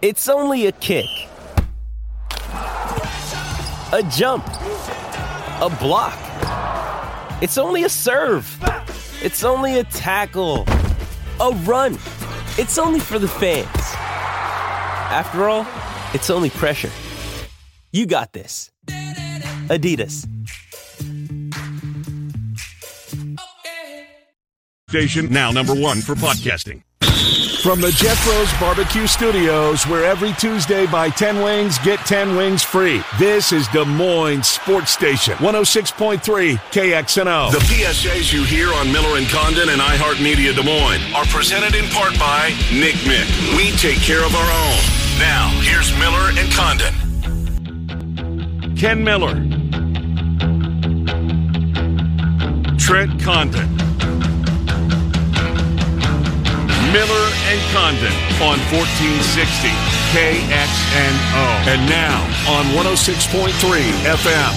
It's only a kick, a jump, a block. It's only a serve. It's only a tackle, a run. It's only for the fans. After all, it's only pressure. You got this. Adidas. Station now number one for podcasting. From the Jethro's Barbecue Studios, where every Tuesday buy 10 wings, get 10 wings free. This is Des Moines Sports Station, 106.3 KXNO. The PSAs you hear on Miller and Condon and iHeartMedia Des Moines are presented in part by Nick Mick. We take care of our own. Now, here's Miller and Condon. Ken Miller. Trent Condon. Miller and Condon on 1460 KXNO. And now on 106.3 FM.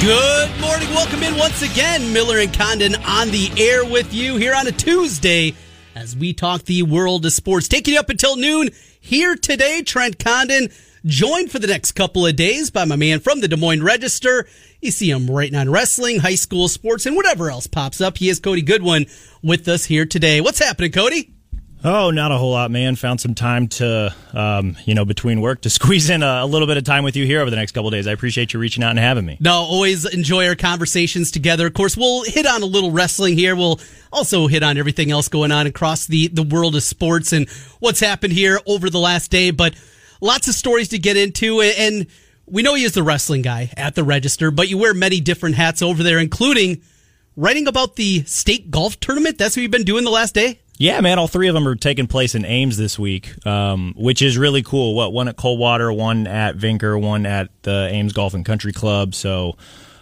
Good morning. Welcome in once again. Miller and Condon on the air with you here on a Tuesday as we talk the world of sports. Taking you up until noon here today. Trent Condon joined for the next couple of days by my man from the Des Moines Register. You see him writing on wrestling, high school sports, and whatever else pops up. He is Cody Goodwin with us here today. What's happening, Cody? Oh, not a whole lot, man. Found some time to, um, you know, between work to squeeze in a, a, little bit of time with you here over the next couple days. I appreciate you reaching out and having me. No, always enjoy our conversations together. Of course, we'll hit on a little wrestling here. We'll also hit on everything else going on across the, the world of sports and what's happened here over the last day. But lots of stories to get into and we know he is the wrestling guy at the register, but you wear many different hats over there, including writing about the state golf tournament. That's what you've been doing the last day? Yeah, man. All three of them are taking place in Ames this week, um, which is really cool. What one at Coldwater, one at Veenker, one at the Ames Golf and Country Club. So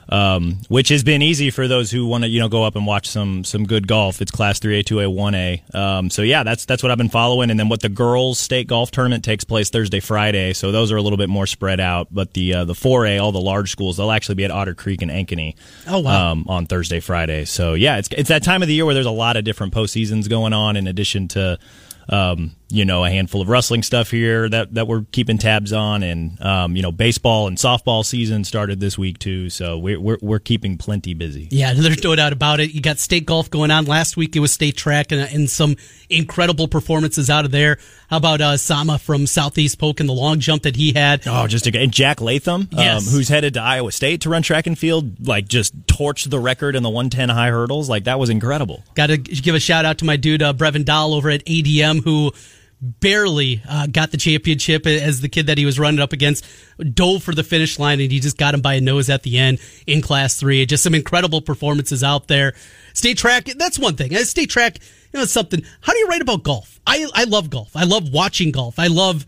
um, which has been easy for those who want to you know go up and watch some some good golf. It's Class 3A, 2A, 1A. Um, so yeah, that's that's what I've been following. And then what the girls' state golf tournament takes place Thursday, Friday. So those are a little bit more spread out. But the uh, the 4A, all the large schools, they'll actually be at Otter Creek and Ankeny. Oh wow! Um, on Thursday, Friday. So yeah, it's it's that time of the year where there's a lot of different postseasons going on in addition to um, you know, a handful of wrestling stuff here that, that we're keeping tabs on, and um, you know, baseball and softball season started this week too, so we're we're, we're keeping plenty busy. Yeah, there's no doubt about it. You got state golf going on last week. It was state track and, and some incredible performances out of there. How about uh, Sama from Southeast Polk and the long jump that he had? Oh, just a, and Jack Latham, um, yes. um, who's headed to Iowa State to run track and field, like just torched the record in the 110 high hurdles. Like that was incredible. Got to give a shout out to my dude uh, Brevin Dahl over at ADM who barely uh, got the championship as the kid that he was running up against dove for the finish line and he just got him by a nose at the end in class three. Just some incredible performances out there. State track that's one thing. State track you know something. How do you write about golf? I i love golf. I love watching golf. I love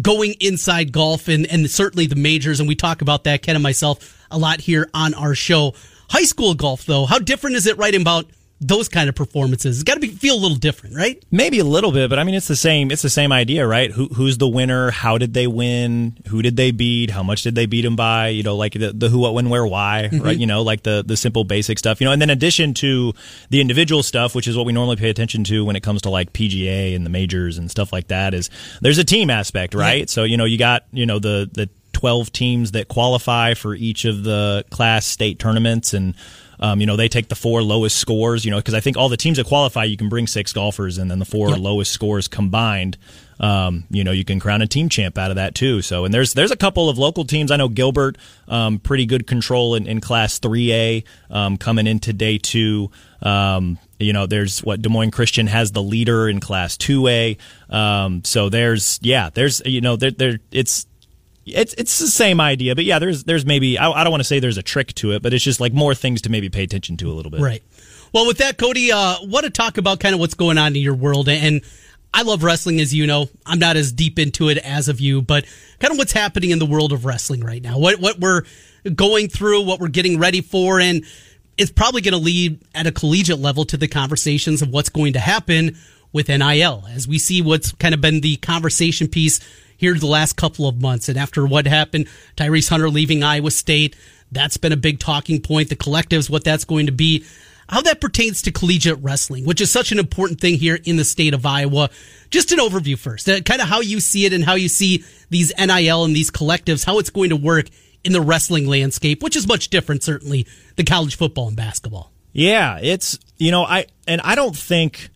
going inside golf and and certainly the majors and we talk about that ken and myself a lot here on our show. High school golf though how different is it writing about those kind of performances. It's got to be feel a little different, right? Maybe a little bit, but I mean, it's the same. It's the same idea, right? Who, who's the winner? How did they win? Who did they beat? How much did they beat them by? You know, like the, the who, what, when, where, why, mm-hmm. right? You know, like the the simple basic stuff. You know, and then addition to the individual stuff, which is what we normally pay attention to when it comes to like PGA and the majors and stuff like that, is there's a team aspect, right? Yeah. So you know, you got you know the the 12 teams that qualify for each of the class state tournaments and um, you know, they take the four lowest scores, you know, because I think all the teams that qualify, you can bring six golfers, and then the four yep. lowest scores combined, um, you know, you can crown a team champ out of that too. So, and there's there's a couple of local teams. I know Gilbert, um, pretty good control in, in Class 3A um, coming into day two. Um, you know, there's what Des Moines Christian has the leader in Class 2A. Um, so there's yeah, there's you know, there there it's it's it's the same idea, but yeah, there's there's maybe I, I don't want to say there's a trick to it, but it's just like more things to maybe pay attention to a little bit. Right. Well, with that, Cody, uh, want to talk about kind of what's going on in your world, and I love wrestling, as you know. I'm not as deep into it as of you, but kind of what's happening in the world of wrestling right now, what what we're going through, what we're getting ready for, and it's probably going to lead at a collegiate level to the conversations of what's going to happen with NIL as we see what's kind of been the conversation piece here the last couple of months. And after what happened, Tyrese Hunter leaving Iowa State, that's been a big talking point. The collectives, what that's going to be. how that pertains to collegiate wrestling, which is such an important thing here in the state of Iowa. Just an overview first, uh, kind of how you see it and how you see these NIL and these collectives, how it's going to work in the wrestling landscape, which is much different, certainly, than college football and basketball. Yeah, it's you know I and I don't think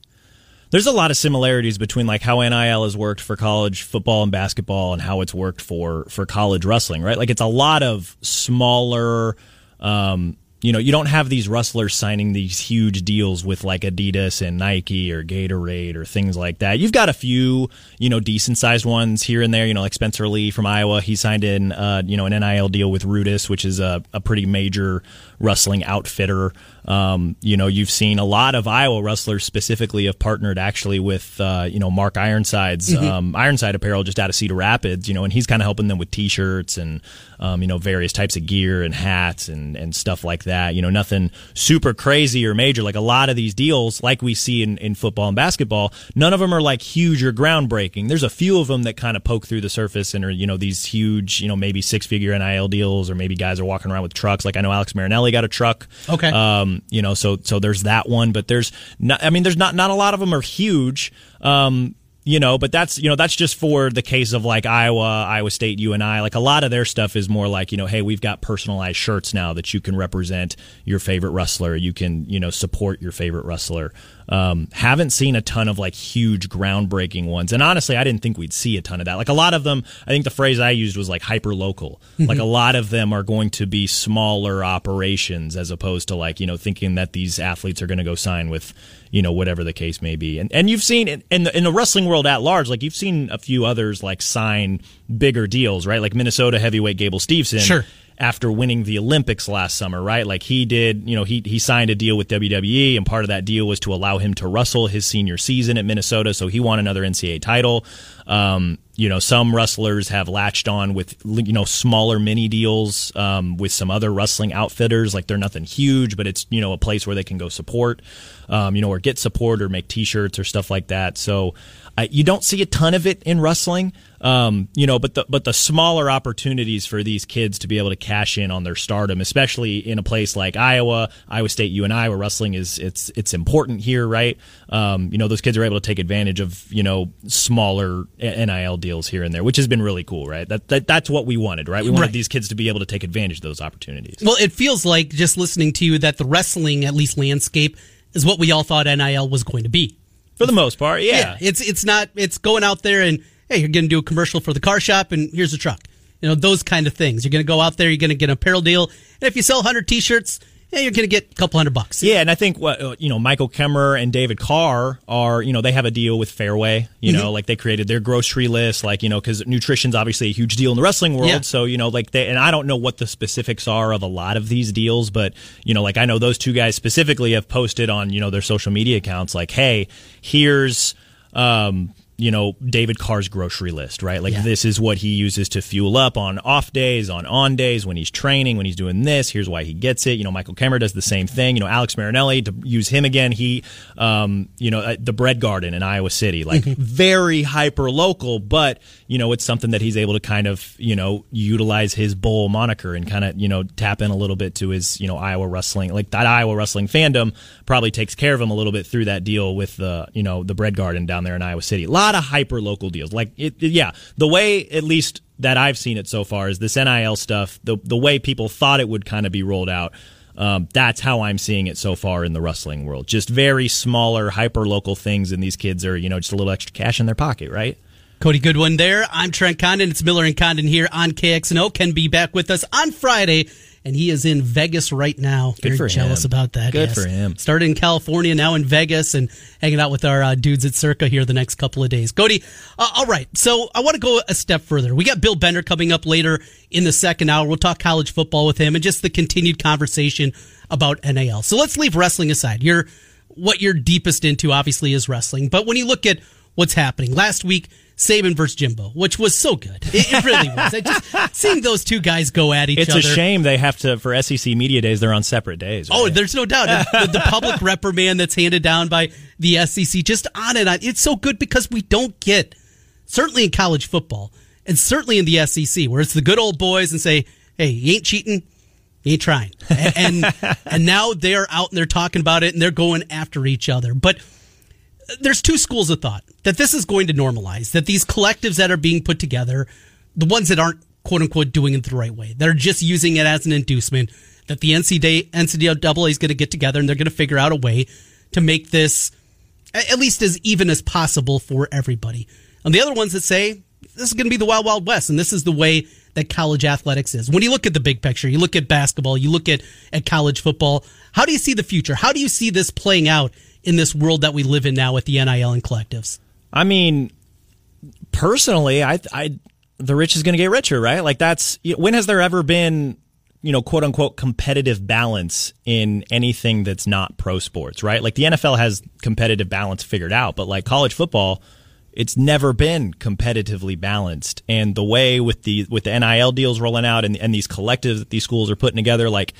there's a lot of similarities between like how NIL has worked for college football and basketball and how it's worked for for college wrestling, right? Like it's a lot of smaller um, you know, you don't have these wrestlers signing these huge deals with like Adidas and Nike or Gatorade or things like that. You've got a few, you know, decent sized ones here and there, you know, like Spencer Lee from Iowa. He signed in, uh, you know, an NIL deal with Rudis, which is a, a pretty major wrestling outfitter. Um, you know, you've seen a lot of Iowa wrestlers specifically have partnered actually with, uh, you know, Mark Ironside's mm-hmm. um, Ironside Apparel just out of Cedar Rapids, you know, and he's kind of helping them with t shirts and, um, you know, various types of gear and hats and, and stuff like that. You know, nothing super crazy or major. Like a lot of these deals, like we see in, in football and basketball, none of them are like huge or groundbreaking. There's a few of them that kind of poke through the surface and are, you know, these huge, you know, maybe six figure NIL deals or maybe guys are walking around with trucks. Like I know Alex Marinelli got a truck. Okay. Um, you know, so so there's that one, but there's not. I mean, there's not not a lot of them are huge. Um, you know, but that's you know that's just for the case of like Iowa, Iowa State, UNI. Like a lot of their stuff is more like you know, hey, we've got personalized shirts now that you can represent your favorite wrestler. You can you know support your favorite wrestler. Um, haven't seen a ton of like huge groundbreaking ones, and honestly, I didn't think we'd see a ton of that. Like a lot of them, I think the phrase I used was like hyper local. Mm-hmm. Like a lot of them are going to be smaller operations as opposed to like you know thinking that these athletes are going to go sign with you know, whatever the case may be. And and you've seen in, in the in the wrestling world at large, like you've seen a few others like sign bigger deals, right? Like Minnesota heavyweight Gable Steveson. Sure after winning the Olympics last summer, right? Like he did, you know, he he signed a deal with WWE, and part of that deal was to allow him to wrestle his senior season at Minnesota, so he won another NCAA title. Um, you know, some wrestlers have latched on with you know smaller mini deals um, with some other wrestling outfitters. Like they're nothing huge, but it's you know a place where they can go support, um, you know, or get support or make T-shirts or stuff like that. So uh, you don't see a ton of it in wrestling. Um, you know, but the but the smaller opportunities for these kids to be able to cash in on their stardom, especially in a place like Iowa, Iowa State, UNI, where wrestling is it's it's important here, right? Um, you know, those kids are able to take advantage of you know smaller NIL deals here and there, which has been really cool, right? That, that that's what we wanted, right? We wanted right. these kids to be able to take advantage of those opportunities. Well, it feels like just listening to you that the wrestling, at least landscape, is what we all thought NIL was going to be. For the most part, yeah. yeah. It's it's not it's going out there and hey, you're going to do a commercial for the car shop and here's a truck. You know, those kind of things. You're going to go out there, you're going to get an apparel deal. And if you sell 100 t-shirts, yeah, you're going to get a couple hundred bucks. Yeah, and I think what uh, you know, Michael Kemerer and David Carr are, you know, they have a deal with Fareway. You mm-hmm. know, like they created their grocery list, like you know, because nutrition's obviously a huge deal in the wrestling world. Yeah. So you know, like they, and I don't know what the specifics are of a lot of these deals, but you know, like I know those two guys specifically have posted on you know their social media accounts, like, hey, here's um, you know David Carr's grocery list, right? Like yeah. this is what he uses to fuel up on off days, on on days when he's training, when he's doing this. Here's why he gets it. You know, Michael Kemerer does the same thing. You know, Alex Marinelli to use him again. He, um, you know, uh, the Bread Garden in Iowa City, like mm-hmm. very hyper local, but you know, it's something that he's able to kind of you know utilize his bowl moniker and kind of you know tap in a little bit to his you know Iowa wrestling, like that Iowa wrestling fandom probably takes care of him a little bit through that deal with the you know the Bread Garden down there in Iowa City. A lot lot of hyper local deals. Like it, yeah, the way at least that I've seen it so far is this NIL stuff. The the way people thought it would kind of be rolled out. Um, that's how I'm seeing it so far in the wrestling world. Just very smaller, hyper local things, and these kids are you know just a little extra cash in their pocket, right? Cody Goodwin there. I'm Trent Condon. It's Miller and Condon here on KXNO. Can be back with us on Friday and he is in Vegas right now. Good Very jealous him. about that. Good yes. for him. Started in California, now in Vegas, and hanging out with our uh, dudes at Circa here the next couple of days. Cody, uh, all right. So I want to go a step further. We got Bill Bender coming up later in the second hour. We'll talk college football with him and just the continued conversation about NIL. So let's leave wrestling aside. You're what you're deepest into, obviously, is wrestling. But when you look at what's happening last week Saban versus Jimbo, which was so good. It, it really was. just seeing those two guys go at each it's other. It's a shame they have to for SEC media days. They're on separate days. Oh, right? Oh, there's no doubt the, the public reprimand that's handed down by the SEC, just on and on. It's so good because we don't get certainly in college football and certainly in the SEC where it's the good old boys and say, "Hey, you ain't cheating." You ain't trying. And, and, and now they're out and they're talking about it and they're going after each other. But uh, there's two schools of thought that this is going to normalize, that these collectives that are being put together, the ones that aren't quote unquote doing it the right way, that are just using it as an inducement, that the NCAA, NCAA is going to get together and they're going to figure out a way to make this at least as even as possible for everybody. And the other ones that say this is going to be the wild, wild west, and this is the way that college athletics is. When you look at the big picture, you look at basketball, you look at, at college football, how do you see the future? How do you see this playing out in this world that we live in now with the NIL and collectives? I mean, personally, I, I, the rich is going to get richer, right? Like that's, when has there ever been, you know, quote unquote competitive balance in anything that's not pro sports, right? Like the NFL has competitive balance figured out, but like college football, it's never been competitively balanced. And the way with the with the NIL deals rolling out and, and these collectives that these schools are putting together, like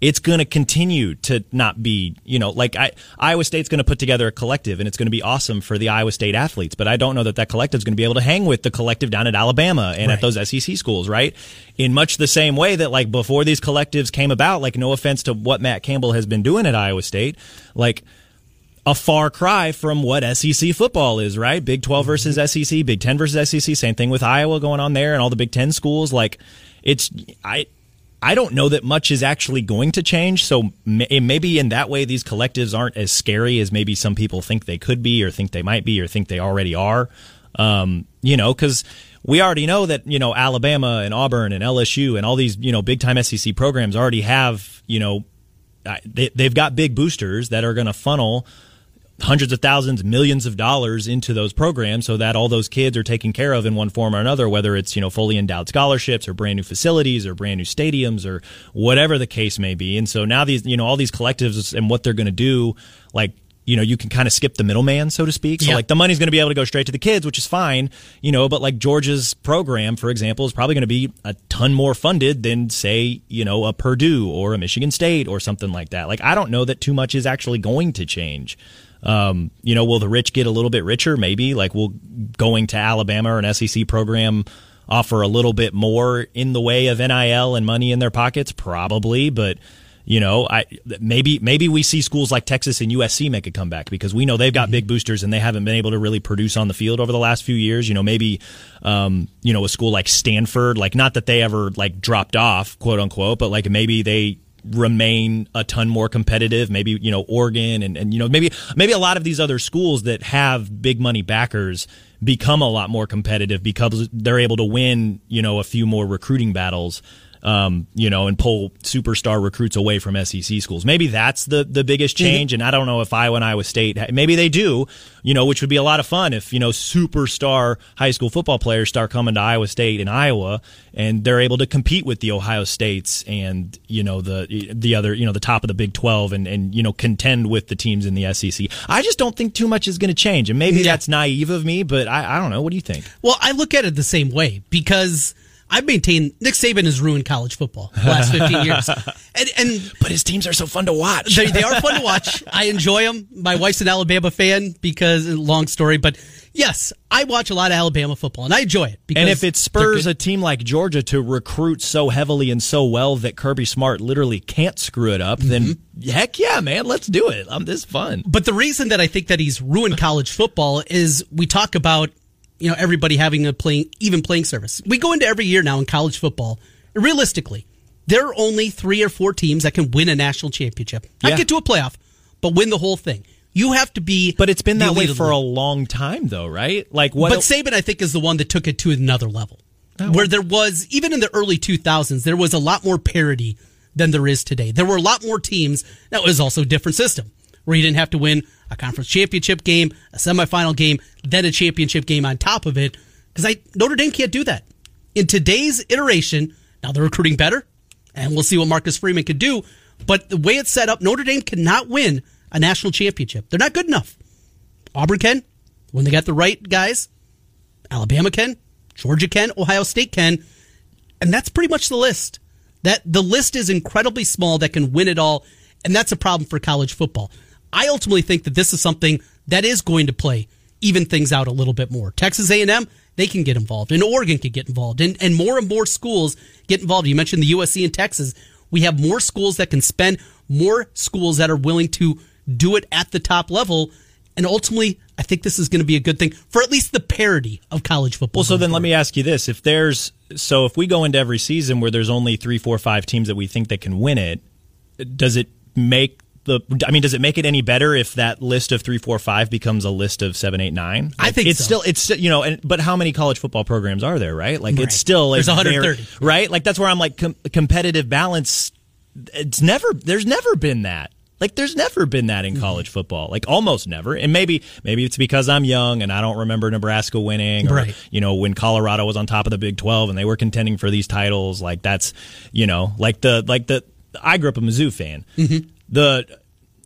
it's going to continue to not be, you know, like I, Iowa State's going to put together a collective and it's going to be awesome for the Iowa State athletes. But I don't know that that collective is going to be able to hang with the collective down at Alabama and right. at those SEC schools, right? In much the same way that like before these collectives came about, like no offense to what Matt Campbell has been doing at Iowa State, like a far cry from what SEC football is, right? Big 12 mm-hmm. versus SEC, Big 10 versus SEC, same thing with Iowa going on there and all the Big 10 schools. Like, it's, I, I don't know that much is actually going to change. So maybe in that way, these collectives aren't as scary as maybe some people think they could be, or think they might be, or think they already are. Um, you know, because we already know that you know Alabama and Auburn and LSU and all these you know big time SEC programs already have you know they, they've got big boosters that are going to funnel hundreds of thousands, millions of dollars into those programs so that all those kids are taken care of in one form or another, whether it's, you know, fully endowed scholarships or brand new facilities or brand new stadiums or whatever the case may be. And so now these, you know, all these collectives and what they're going to do, like, you know, you can kind of skip the middleman, so to speak. So, yeah. like, the money's going to be able to go straight to the kids, which is fine, you know, but like Georgia's program, for example, is probably going to be a ton more funded than, say, you know, a Purdue or a Michigan State or something like that. Like, I don't know that too much is actually going to change. Um, you know, will the rich get a little bit richer? Maybe. Like, will going to Alabama or an SEC program offer a little bit more in the way of NIL and money in their pockets? Probably, but you know, I maybe maybe we see schools like Texas and USC make a comeback because we know they've got big boosters and they haven't been able to really produce on the field over the last few years. You know, maybe um, you know a school like Stanford, like not that they ever like dropped off, quote unquote, but like maybe they remain a ton more competitive. Maybe you know Oregon and, and you know maybe maybe a lot of these other schools that have big money backers become a lot more competitive because they're able to win you know a few more recruiting battles um, you know, and pull superstar recruits away from SEC schools. Maybe that's the the biggest mm-hmm. change. And I don't know if Iowa and Iowa State, maybe they do, you know, which would be a lot of fun if you know superstar high school football players start coming to Iowa State and Iowa, and they're able to compete with the Ohio States and you know the the other you know the top of the Big Twelve and and you know contend with the teams in the SEC. I just don't think too much is going to change, and maybe yeah. that's naive of me, but I, I don't know. What do you think? Well, I look at it the same way because I've maintained Nick Saban has ruined college football the last 15 years. And, and but his teams are so fun to watch. They, they are fun to watch. I enjoy them. My wife's an Alabama fan because long story, but yes, I watch a lot of Alabama football and I enjoy it. and if it spurs a team like Georgia to recruit so heavily and so well that Kirby Smart literally can't screw it up, then mm-hmm. heck yeah, man, let's do it. I'm this fun. But the reason that I think that he's ruined college football is we talk about you know everybody having a playing even playing service. We go into every year now in college football. Realistically, there are only three or four teams that can win a national championship. Not yeah. get to a playoff, but win the whole thing. You have to be. But it's been that way for a long time, though, right? Like what? But Saban, I think, is the one that took it to another level, oh, where there was even in the early 2000s, there was a lot more parity than there is today. There were a lot more teams. That was also a different system where you didn't have to win a conference championship game, a semifinal game, then a championship game on top of it. Because I Notre Dame can't do that. In today's iteration, now they're recruiting better, and we'll see what Marcus Freeman could do. But the way it's set up, Notre Dame cannot win a national championship. They're not good enough. Auburn can, when they got the right guys. Alabama can, Georgia can, Ohio State can, and that's pretty much the list. That the list is incredibly small that can win it all, and that's a problem for college football. I ultimately think that this is something that is going to play even things out a little bit more. Texas A&M, they can get involved, and Oregon can get involved, and, and more and more schools get involved. You mentioned the USC in Texas. We have more schools that can spend, more schools that are willing to do it at the top level. And ultimately, I think this is going to be a good thing for at least the parity of college football. Well, so then let me ask you this: If there's so if we go into every season where there's only three, four, five teams that we think that can win it, does it make the? I mean, does it make it any better if that list of three, four, five becomes a list of seven, eight, nine? I think it's so. still it's you know, and but how many college football programs are there? Right, like Right. it's still like There's 130. very- right? Like that's where I'm like com- competitive balance. It's never there's never been that. Like there's never been that in Mm-hmm. college football. Like almost never. And maybe maybe it's because I'm young and I don't remember Nebraska winning or Right. you know when Colorado was on top of the Big 12 and they were contending for these titles like that's you know like the like the I grew up a Mizzou fan. Mm-hmm. The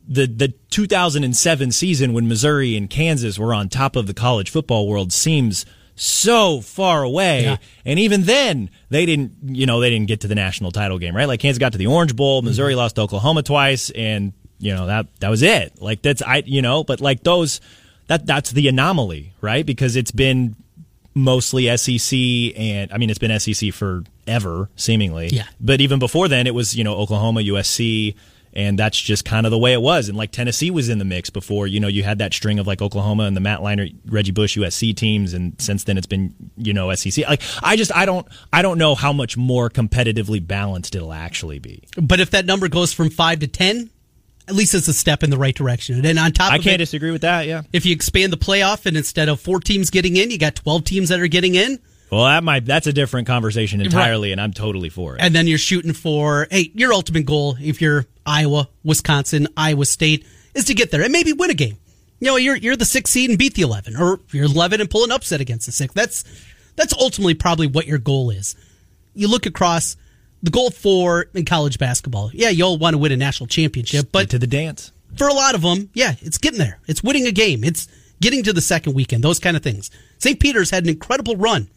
the the 2007 season when Missouri and Kansas were on top of the college football world seems so far away Yeah. and even then they didn't you know they didn't get to the national title game right like Kansas got to the Orange Bowl mm-hmm. Missouri lost to Oklahoma twice and you know that that was it like that's I you know but like those that that's the anomaly right because it's been mostly SEC and I mean it's been SEC forever seemingly. Yeah. But even before then it was, you know, Oklahoma, USC and that's just kind of the way it was. And like Tennessee was in the mix before, you know, you had that string of like Oklahoma and the Matt Leinart, Reggie Bush USC teams and since then it's been, you know, SEC. Like I just I don't I don't know how much more competitively balanced it'll actually be. But if that number goes from five to 10, at least it's a step in the right direction. And on top. I can't it, disagree with that, yeah. if you expand the playoff and instead of four teams getting in, you got 12 teams that are getting in. Well, that might that's a different conversation entirely and I'm totally for it. And then you're shooting for, hey, your ultimate goal, if you're Iowa, Wisconsin, Iowa State, is to get there and maybe win a game. You know, you're you're the sixth seed and beat the 11, or you're 11 and pull an upset against the sixth. That's that's ultimately probably what your goal is. You look across the goal for in college basketball. Yeah, you all want to win a national championship, but to the dance. for a lot of them, yeah, it's getting there. It's winning a game. It's getting to the second weekend. Those kind of things. St. Peter's had an incredible run.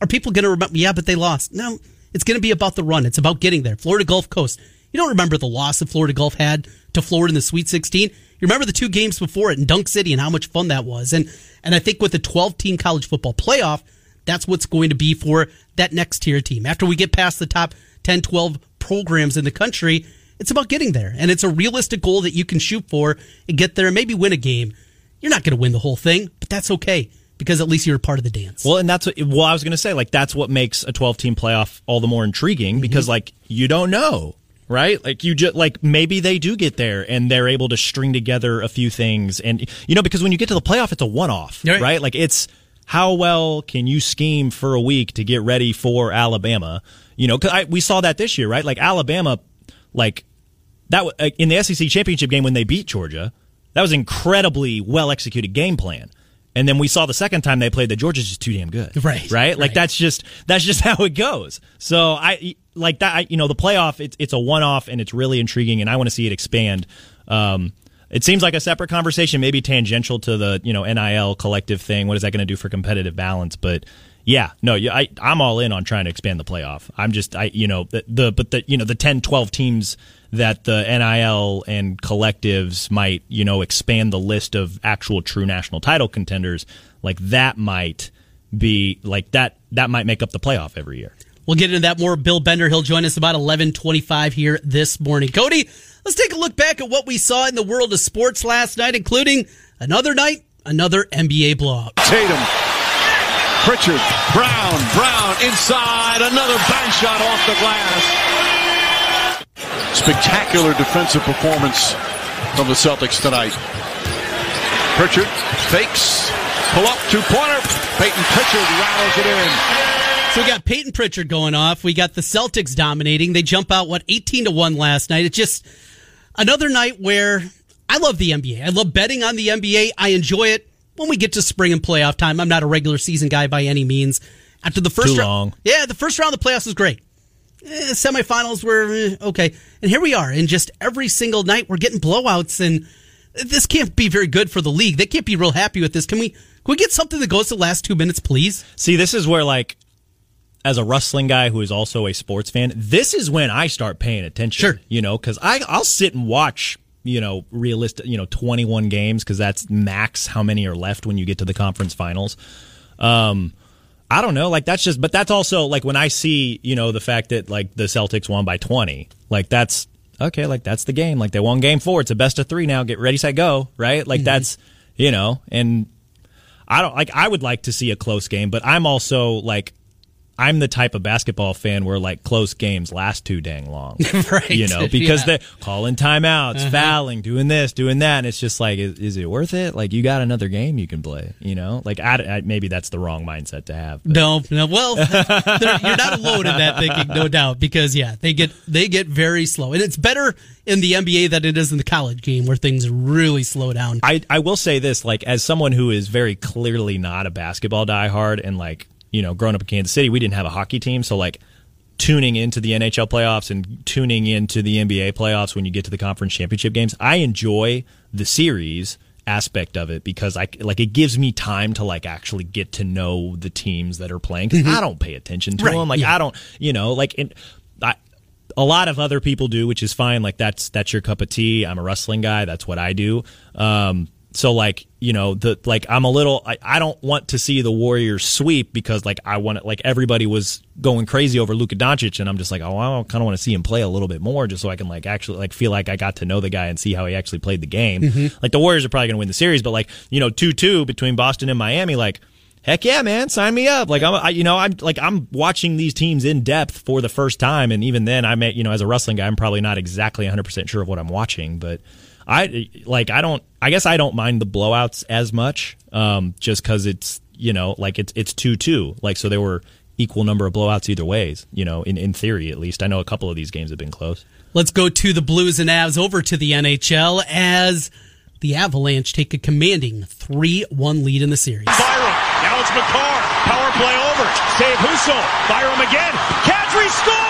Are people going to remember? Yeah, but they lost. No, it's going to be about the run. It's about getting there. Florida Gulf Coast. You don't remember the loss that Florida Gulf had to Florida in the Sweet 16. You remember the two games before it in Dunk City and how much fun that was. And and I think with the 12 team college football playoff, that's what's going to be for that next tier team. After we get past the top 10, 12 programs in the country, it's about getting there. And it's a realistic goal that you can shoot for and get there and maybe win a game. You're not going to win the whole thing, but that's okay because at least you're a part of the dance. Well, and that's what, well, I was going to say, like, that's what makes a 12 team playoff all the more intriguing because, like, you don't know, right? Like, you just, like, maybe they do get there and they're able to string together a few things. And, you know, because when you get to the playoff, it's a one off, Right. right. Like, it's how well can you scheme for a week to get ready for Alabama? You know, cause I, we saw that this year, right? Like, Alabama, like, that uh, in the SEC championship game when they beat Georgia, that was incredibly well executed game plan. And then we saw the second time they played that Georgia's just too damn good. Right, Right? Like right. that's just that's just how it goes. So I like that I, you know the playoff it's it's a one off and it's really intriguing and I want to see it expand. Um it seems like a separate conversation, maybe tangential to the you know NIL collective thing. What is that going to do for competitive balance? But yeah, no, I, I'm all in on trying to expand the playoff. I'm just, I, you know, the, the but the you know the 10, 12 teams that the NIL and collectives might you know expand the list of actual true national title contenders. Like that might be like that that might make up the playoff every year. We'll get into that more. Bill Bender, he'll join us about 1125 here this morning. Cody, let's take a look back at what we saw in the world of sports last night, including another night, another NBA blowout. Tatum. Pritchard. Brown. Brown inside. Another bank shot off the glass. Spectacular defensive performance from the Celtics tonight. Pritchard fakes. Pull up two pointer. Payton Pritchard rattles it in. So we got Payton Pritchard going off. We got the Celtics dominating. They jump out, what, 18 to 1 last night. It's just another night where I love the NBA. I love betting on the NBA. I enjoy it when we get to spring and playoff time. I'm not a regular season guy by any means. After the first Too round, long. yeah, the first round of the playoffs was great. Eh, semifinals were eh, okay, and here we are. And just every single night, we're getting blowouts, and this can't be very good for the league. They can't be real happy with this. Can we? Can we get something that goes to the last two minutes, please? See, this is where like as a wrestling guy who is also a sports fan, this is when I start paying attention. Sure. you know, because I I'll sit and watch you know realistic you know twenty one games because that's max how many are left when you get to the conference finals. Um, I don't know. Like that's just, but that's also like when I see, you know, the fact that like the Celtics won by 20, like that's okay. Like that's the game. Like they won game four. It's a best of three now. Get ready, set, go. Right. Like mm-hmm. that's, you know, and I don't like, I would like to see a close game, but I'm also like, I'm the type of basketball fan where like close games last too dang long, right? You know, because yeah. they're calling timeouts, uh-huh. fouling, doing this, doing that, and it's just like, is, is, it worth it? Like you got another game you can play, you know? Like I, I, maybe that's the wrong mindset to have. But. No, no. Well, you're not alone in that thinking, no doubt, because yeah, they get they get very slow, and it's better in the NBA than it is in the college game where things really slow down. I I will say this, like as someone who is very clearly not a basketball diehard and like you know, growing up in Kansas City, we didn't have a hockey team, so like tuning into the NHL playoffs and tuning into the NBA playoffs when you get to the conference championship games, I enjoy the series aspect of it because I like it gives me time to like actually get to know the teams that are playing because mm-hmm. I don't pay attention to right, them. Like yeah. I don't, you know, like in, I, a lot of other people do, which is fine. Like that's that's your cup of tea. I'm a wrestling guy. That's what I do. Um, so like you know the like I'm a little I, I don't want to see the Warriors sweep because like I want it like everybody was going crazy over Luka Doncic and I'm just like oh I kind of want to see him play a little bit more just so I can like actually like feel like I got to know the guy and see how he actually played the game. Mm-hmm. Like the Warriors are probably going to win the series, but like you know two two between Boston and Miami like. Heck yeah, man! Sign me up. Like I'm, I, you know, I'm like I'm watching these teams in depth for the first time, and even then, I may, you know, as a wrestling guy, I'm probably not exactly 100 percent sure of what I'm watching, but I like I don't I guess I don't mind the blowouts as much um, just because it's you know like it's it's two two like so there were equal number of blowouts either ways you know in in theory at least I know a couple of these games have been close. Let's go to the Blues and Avs over to the NHL as the Avalanche take a commanding 3 1 lead in the series. Byram, now it's Makar. Power play over. Save Husso. Byram again. Kadri scores!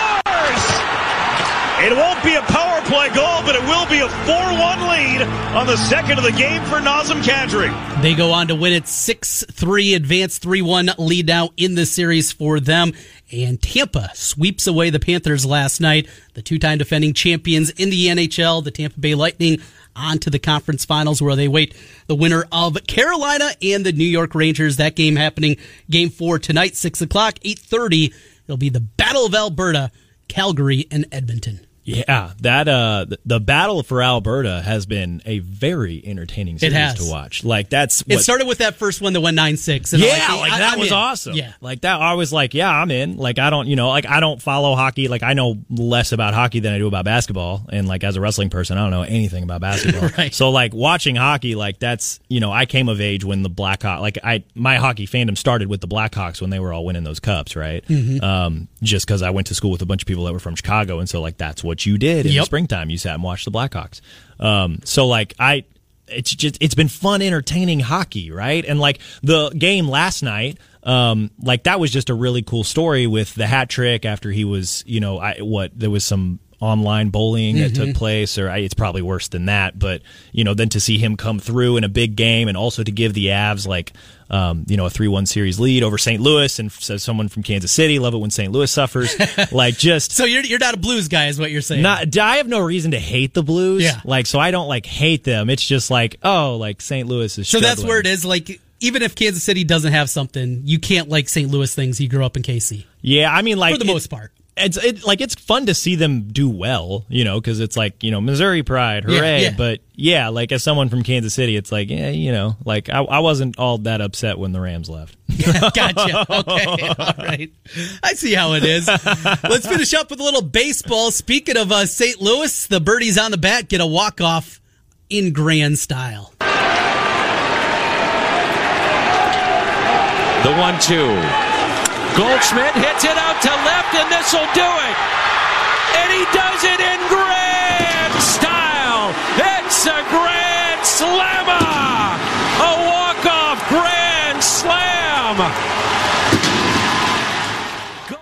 It won't be a power play goal, but it will be a 4 1 lead on the second of the game for Nazem Kadri. They go on to win it 6 3, advance 3 1 lead now in the series for them. And Tampa sweeps away the Panthers last night, the two time defending champions in the NHL, the Tampa Bay Lightning, on to the conference finals where they wait the winner of Carolina and the New York Rangers. That game happening game four tonight, 6 o'clock, 8.30. It'll be the Battle of Alberta, Calgary, and Edmonton. Yeah, that uh, the battle for Alberta has been a very entertaining series to watch. Like that's what, it started with that first one that went nine six. Yeah, like, like I, that I'm was in. awesome. Yeah, like that. I was like, yeah, I'm in. Like I don't, you know, like I don't follow hockey. Like I know less about hockey than I do about basketball. And like as a wrestling person, I don't know anything about basketball. right. So like watching hockey, like that's you know, I came of age when the Blackhawks, like I my hockey fandom started with the Blackhawks when they were all winning those cups, right? Mm-hmm. Um, just because I went to school with a bunch of people that were from Chicago, and so like that's what you did in yep. the springtime. You sat and watched the Blackhawks. Um, so like I, it's just it's been fun, entertaining hockey, right? And like the game last night, um, like that was just a really cool story with the hat trick after he was, you know, I what there was some online bullying mm-hmm. that took mm-hmm. place, or it's probably worse than that. But you know, then to see him come through in a big game, and also to give the Avs like um, you know a three one series lead over St. Louis, and says someone from Kansas City, love it when St. Louis suffers. like just so you're you're not a Blues guy, is what you're saying? Not I have no reason to hate the Blues. Yeah, like so I don't like hate them. It's just like oh, like St. Louis is. So that's where it is. Like even if Kansas City doesn't have something, you can't like St. Louis things. You grew up in KC. Yeah, I mean, like for the it, most part it's it, like it's fun to see them do well, you know, because it's like you know Missouri pride, hooray! Yeah, yeah. But yeah, like as someone from Kansas City, it's like yeah, you know, like I, I wasn't all that upset when the Rams left. gotcha. Okay, all right. I see how it is. Let's finish up with a little baseball. Speaking of uh, St. Louis, the birdies on the bat get a walk off in grand style. The one-two. Goldschmidt hits it out to left, and this will do it. And he does it in grand style. It's a grand slammer. A walk-off grand slam.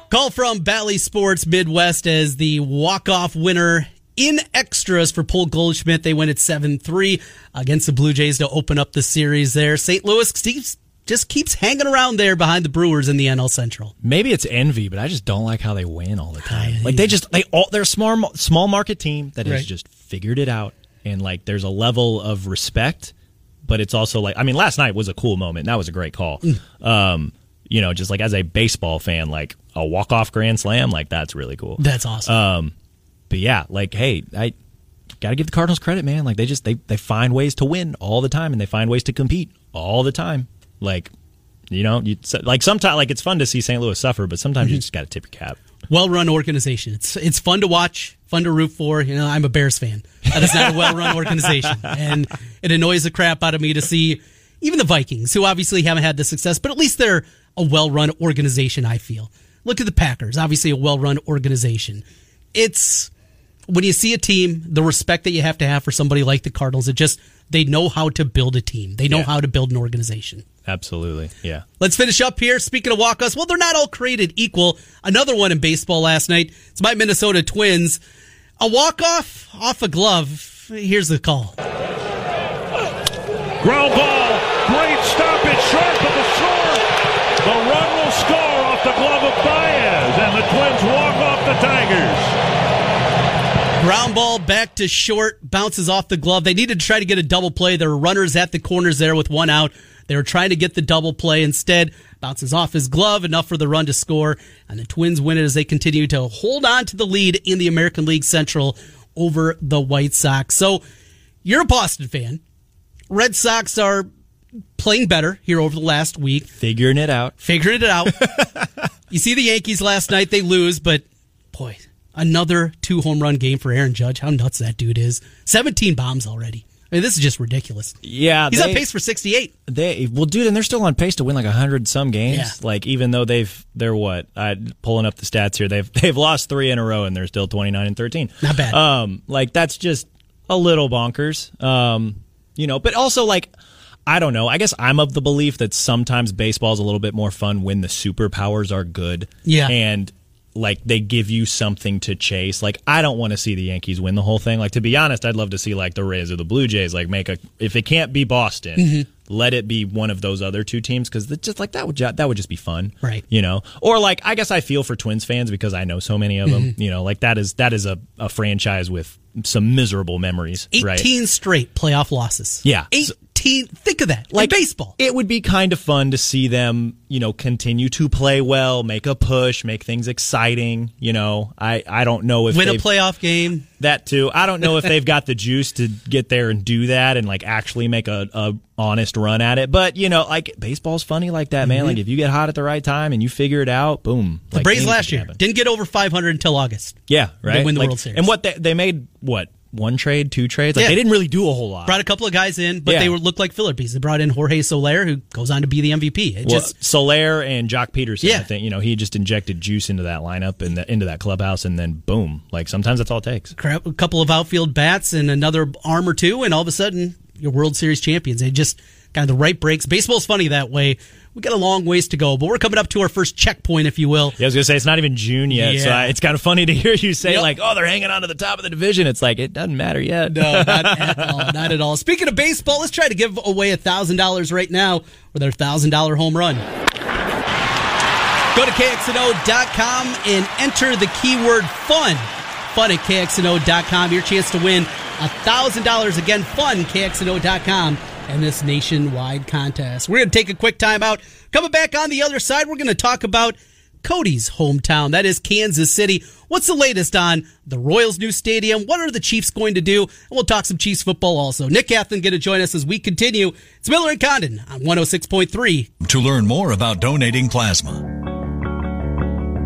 Call from Bally Sports Midwest as the walk-off winner in extras for Paul Goldschmidt. They win at 7 3 against the Blue Jays to open up the series there. St. Louis, Steve just keeps hanging around there behind the Brewers in the NL Central. Maybe it's envy, but I just don't like how they win all the time. Like they just they all they're a small small market team that has right. just figured it out, and like there's a level of respect, but it's also like I mean, last night was a cool moment. That was a great call. Mm. Um, you know, just like as a baseball fan, like a walk off grand slam, like that's really cool. That's awesome. Um, but yeah, like hey, I got to give the Cardinals credit, man. Like they just they they find ways to win all the time, and they find ways to compete all the time. Like you know, you like sometimes like it's fun to see St. Louis suffer, but sometimes you mm-hmm. just got to tip your cap. well run organization. It's it's fun to watch, fun to root for. You know, I'm a Bears fan. That is not a well run organization, and it annoys the crap out of me to see even the Vikings, who obviously haven't had the success, but at least they're a well run organization. I feel. Look at the Packers, obviously a well run organization. It's when you see a team, the respect that you have to have for somebody like the Cardinals. It just they know how to build a team. They know Yeah. how to build an organization. Absolutely, yeah. Let's finish up here. Speaking of walk-offs, well, they're not all created equal. Another one in baseball last night. It's my Minnesota Twins. A walk-off off a glove. Here's the call. Ground ball. Great stop. stoppage short of the score. The run will score off the glove of Baez, and the Twins walk off the Tigers. Ground ball back to short, bounces off the glove. They needed to try to get a double play. There were runners at the corners there with one out. They were trying to get the double play. Instead, bounces off his glove, enough for the run to score. And the Twins win it as they continue to hold on to the lead in the American League Central over the White Sox. So you're a Boston fan. Red Sox are playing better here over the last week, Figuring it out. figuring it out. you see the Yankees last night, they lose, but boy, another two home run game for Aaron Judge. How nuts that dude is. 17 bombs already. I mean, this is just ridiculous. Yeah, He's they, on pace for 68. They well, dude, and they're still on pace to win like hundred some games. Yeah. Like even though they've they're what I pulling up the stats here, they've they've lost three in a row and they're still twenty nine and thirteen. Not bad. Um, like that's just a little bonkers. Um, you know, but also like. I don't know. I guess I'm of the belief that sometimes baseball is a little bit more fun when the superpowers are good. Yeah. And like they give you something to chase. Like I don't want to see the Yankees win the whole thing. Like to be honest, I'd love to see like the Rays or the Blue Jays like make a if it can't be Boston, Mm-hmm. let it be one of those other two teams because just like that would ju- that would just be fun, Right. You know, or like I guess I feel for Twins fans because I know so many of them. Mm-hmm. You know, like that is that is a, a franchise with some miserable memories, 18 right? straight playoff losses. Yeah. 18. Think of that. Like baseball. It would be kind of fun to see them, you know, continue to play well, make a push, make things exciting. You know, I, I don't know if Win a playoff game. that too. I don't know if they've got the juice to get there and do that and like actually make a, a honest run at it. But you know, like baseball's funny like that, man. Like if you get hot at the right time and you figure it out, boom. Mm-hmm. The like, Braves last year happen. didn't get over 500 until August. Yeah, right. win the Like, World Series. And what they, they made what one trade, two trades. Like Yeah. they didn't really do a whole lot. Brought a couple of guys in, but Yeah. they were looked like filler pieces. They brought in Jorge Soler, who goes on to be the MVP. It well, just Soler and Joc Pederson. Yeah. I think you know he just injected juice into that lineup and the, into that clubhouse, and then boom. Like sometimes that's all it takes. a couple of outfield bats and another arm or two, and all of a sudden you're World Series champions. They just kind of the right breaks. Baseball's funny that way. We got a long ways to go, but we're coming up to our first checkpoint, if you will. Yeah, I was gonna say it's not even June yet, so I, it's kind of funny to hear you say Yep. like, "Oh, they're hanging on to the top of the division." It's like it doesn't matter yet. No, not at all. Not at all. Speaking of baseball, let's try to give away a thousand dollars right now with our thousand dollar home run. Go to KXNO.com and enter the keyword fun. Fun at KXNO.com. Your chance to win a thousand dollars again. Fun KXNO.com and this nationwide contest. We're going to take a quick time out. Coming back on the other side, we're going to talk about Cody's hometown. That is Kansas City. What's the latest on the Royals' new stadium? What are the Chiefs going to do? And we'll talk some Chiefs football also. Nick Athan going to join us as we continue. It's Miller and Condon on 106.3 To learn more about donating plasma,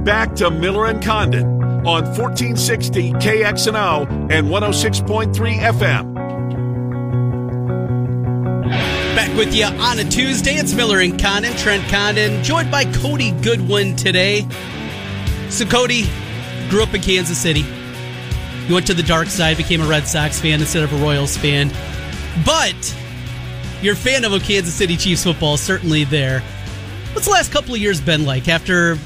Back to Miller and Condon on 1460 KXNO and 106.3 FM. Back with you on a Tuesday. It's Miller and Condon, Trent Condon, joined by Cody Goodwin today. So, Cody grew up in Kansas City. You went to the dark side, became a Red Sox fan instead of a Royals fan. But your fan of a Kansas City Chiefs football certainly there. What's the last couple of years been like after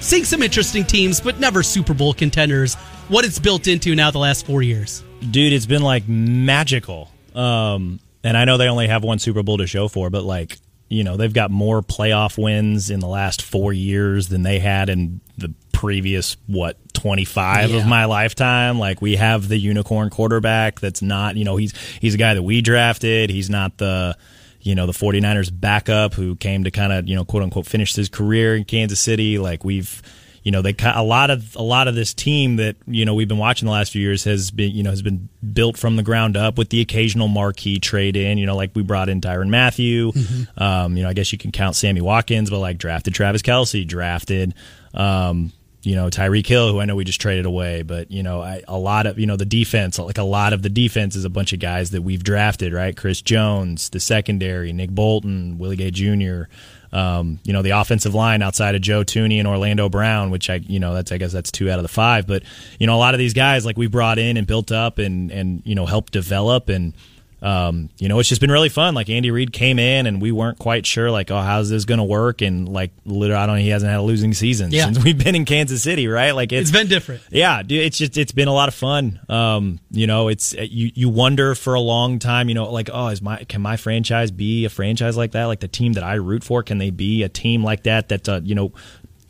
seeing some interesting teams, but never Super Bowl contenders? What it's built into now the last four years? dude, it's been like magical. Um, and I know they only have one Super Bowl to show for, but like you know they've got more playoff wins in the last four years than they had in the previous what 25 Yeah. of my lifetime like we have the unicorn quarterback that's not you know he's he's a guy that we drafted he's not the you know, the 49ers backup who came to kind of, you know, quote unquote finish his career in Kansas City. Like we've, you know, they a lot of a lot of this team that you know we've been watching the last few years has been you know has been built from the ground up with the occasional marquee trade in. You know, like we brought in Tyrann Mathieu. Mm-hmm. Um, you know, I guess you can count Sammy Watkins, but like drafted Travis Kelce, drafted. Um, you know Tyreek Hill, who I know we just traded away, but you know I, a lot of you know the defense, like a lot of the defense is a bunch of guys that we've drafted, right? Chris Jones, the secondary, Nick Bolton, Willie Gay Jr. Um, you know the offensive line outside of Joe Thuney and Orlando Brown, which I you know that's I guess that's two out of the five, but you know a lot of these guys like we brought in and built up and and you know helped develop and um, you know, it's just been really fun. Like Andy Reid came in and we weren't quite sure, like, oh, how's this going to work? And like, literally, I don't know, he hasn't had a losing season yeah. since we've been in Kansas City, right? Like, it's, it's been different. Yeah, dude, it's just it's been a lot of fun. Um, you know, it's you you wonder for a long time, you know, like, oh, is my can my franchise be a franchise like that? Like the team that I root for, can they be a team like that? That uh, you know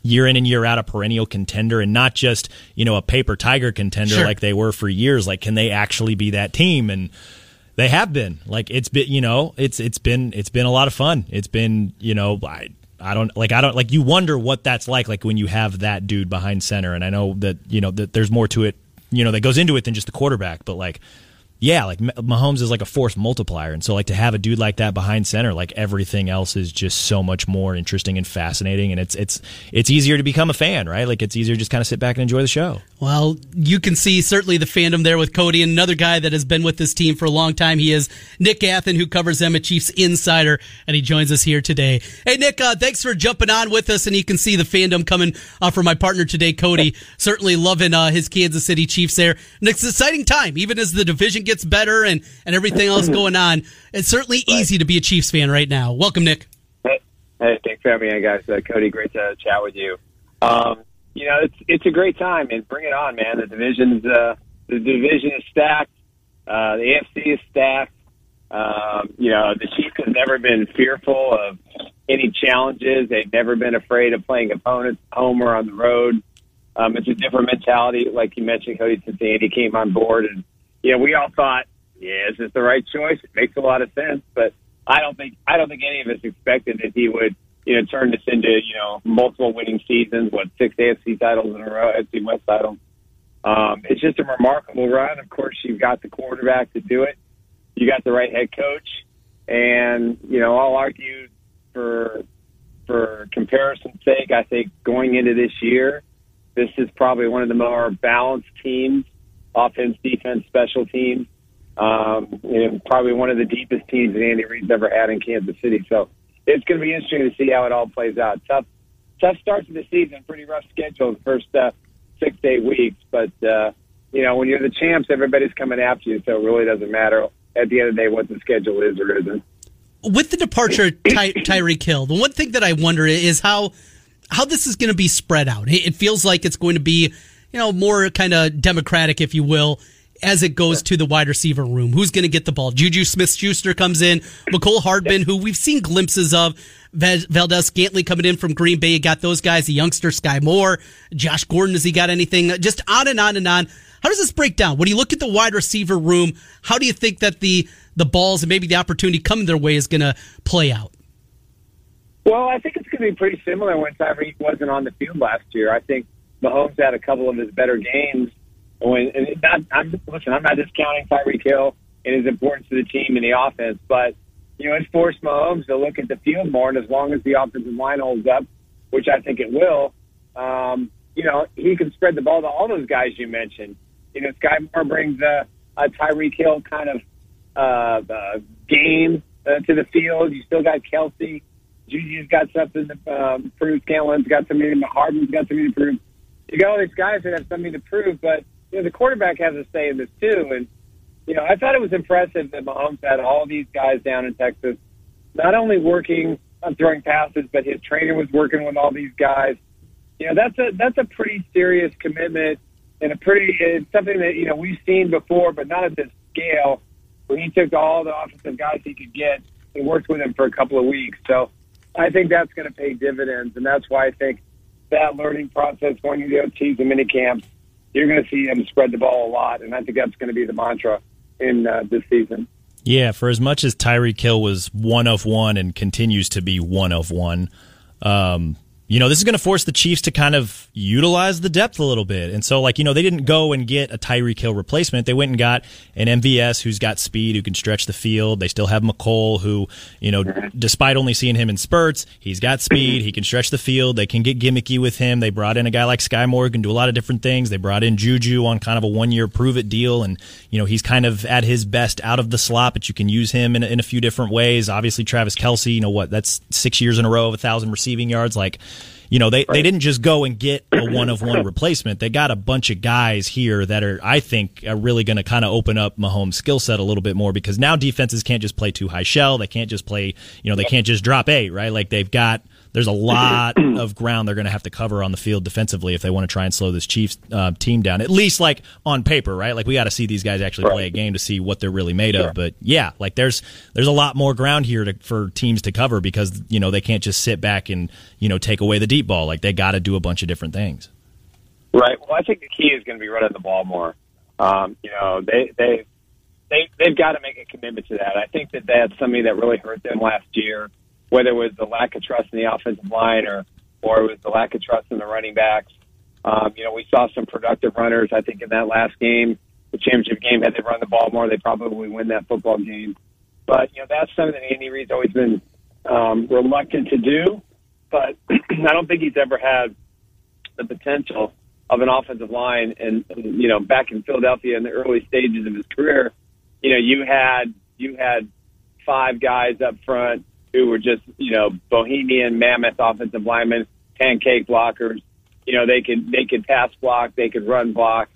year in and year out a perennial contender and not just you know a paper tiger contender sure. like they were for years like can they actually be that team and they have been. Like it's been you know it's it's been it's been a lot of fun. It's been you know I I don't like I don't like you wonder what that's like like when you have that dude behind center. And I know that you know that there's more to it you know that goes into it than just the quarterback. But like yeah, like Mahomes is like a force multiplier, and so like to have a dude like that behind center, like everything else is just so much more interesting and fascinating, and it's it's it's easier to become a fan, right? Like it's easier to just kind of sit back and enjoy the show. Well, you can see certainly the fandom there with Cody, and another guy that has been with this team for a long time. He is Nick Athan, who covers them at Chiefs Insider, and he joins us here today. Hey, Nick, uh, thanks for jumping on with us, and you can see the fandom coming uh, from my partner today, Cody. certainly loving uh, his Kansas City Chiefs there, and it's an exciting time, even as the division gets better and, and everything else going on. It's certainly right. easy to be a Chiefs fan right now. Welcome, Nick. Hey, hey thanks for having me, guys. Uh, Cody, great to chat with you. Um, you know, it's it's a great time, and bring it on, man. The division's uh, the division is stacked. Uh, the AFC is stacked. Um, you know, the Chiefs have never been fearful of any challenges. They've never been afraid of playing opponents home or on the road. Um, it's a different mentality, like you mentioned, Cody, since Andy came on board, and yeah, we all thought, yeah, is this the right choice? It makes a lot of sense, but I don't think I don't think any of us expected that he would, you know, turn this into you know multiple winning seasons, what six AFC titles in a row, AFC West titles. Um, it's just a remarkable run. Of course, you've got the quarterback to do it. You got the right head coach, and you know, I'll argue for for comparison's sake, I think going into this year, this is probably one of the more balanced teams offense, defense, special teams. Um, and probably one of the deepest teams that Andy Reid's ever had in Kansas City. So it's going to be interesting to see how it all plays out. Tough, tough start to the season. Pretty rough schedule the first uh, six to eight weeks. But uh, you know, when you're the champs, everybody's coming after you. So it really doesn't matter at the end of the day what the schedule is or isn't. With the departure of Ty- Tyreek Hill, the one thing that I wonder is how how this is going to be spread out. It feels like it's going to be you know, more kind of democratic, if you will, as it goes to the wide receiver room. Who's going to get the ball? Juju Smith Schuster comes in. Mecole Hardman, who we've seen glimpses of. Valdes-Scantling coming in from Green Bay. You got those guys, the youngster Skyy Moore, Josh Gordon. Has he got anything? Just on and on and on. How does this break down? When you look at the wide receiver room, how do you think that the the balls and maybe the opportunity coming their way is going to play out? Well, I think it's going to be pretty similar when Tyreek wasn't on the field last year. I think Mahomes had a couple of his better games. When and not, I'm listen, I'm not discounting Tyreek Hill and his importance to the team and the offense, but you know, it's forced Mahomes to look at the field more. And as long as the offensive line holds up, which I think it will, um, you know, he can spread the ball to all those guys you mentioned. You know, Skyy Moore brings a, a Tyreek Hill kind of uh, uh, game uh, to the field. You still got Kelce. Juju's got something to um, prove. Scantling's got something. Hardman's got something to prove you got all these guys that have something to prove, but you know the quarterback has a say in this too. And you know, I thought it was impressive that Mahomes had all these guys down in Texas, not only working on throwing passes, but his trainer was working with all these guys. You know, that's a that's a pretty serious commitment and a pretty it's something that you know we've seen before, but not at this scale. Where he took all the offensive guys he could get and worked with them for a couple of weeks. So I think that's going to pay dividends, and that's why I think that learning process going into the OTs and mini camps, you're going to see him spread the ball a lot, and I think that's going to be the mantra in uh, this season. Yeah, for as much as Tyreek Hill was one of one and continues to be one of one, um, you know, this is going to force the Chiefs to kind of utilize the depth a little bit. And so, like, you know, they didn't go and get a Tyreek Hill replacement. They went and got an MVS who's got speed, who can stretch the field. They still have Mecole, who, you know, despite only seeing him in spurts, he's got speed. He can stretch the field. They can get gimmicky with him. They brought in a guy like Skyy Moore who can do a lot of different things. They brought in Juju on kind of a one year prove it deal. And, you know, he's kind of at his best out of the slot, but you can use him in, in a few different ways. Obviously, Travis Kelce, you know what, that's six years in a row of a thousand receiving yards. Like, you know, they, right. they didn't just go and get a one of one replacement. They got a bunch of guys here that are, I think, are really going to kind of open up Mahomes' skill set a little bit more because now defenses can't just play two high shell. They can't just play, you know, they can't just drop eight, right? Like they've got there's a lot of ground they're going to have to cover on the field defensively if they want to try and slow this Chiefs uh, team down. At least like on paper, right? Like we got to see these guys actually right. play a game to see what they're really made sure. of. But yeah, like there's there's a lot more ground here to, for teams to cover because you know they can't just sit back and you know take away the deep ball. Like they got to do a bunch of different things. Right. Well, I think the key is going to be running the ball more. Um, you know, they they they they've got to make a commitment to that. I think that that's something that really hurt them last year whether it was the lack of trust in the offensive line or or it was the lack of trust in the running backs. Um, you know, we saw some productive runners. I think in that last game, the championship game, had they run the ball more, they probably win that football game. But you know, that's something that Andy Reid's always been um, reluctant to do. But I don't think he's ever had the potential of an offensive line. And you know, back in Philadelphia in the early stages of his career, you know, you had you had five guys up front who were just, you know, bohemian mammoth offensive linemen, pancake blockers. You know, they could they could pass block, they could run block.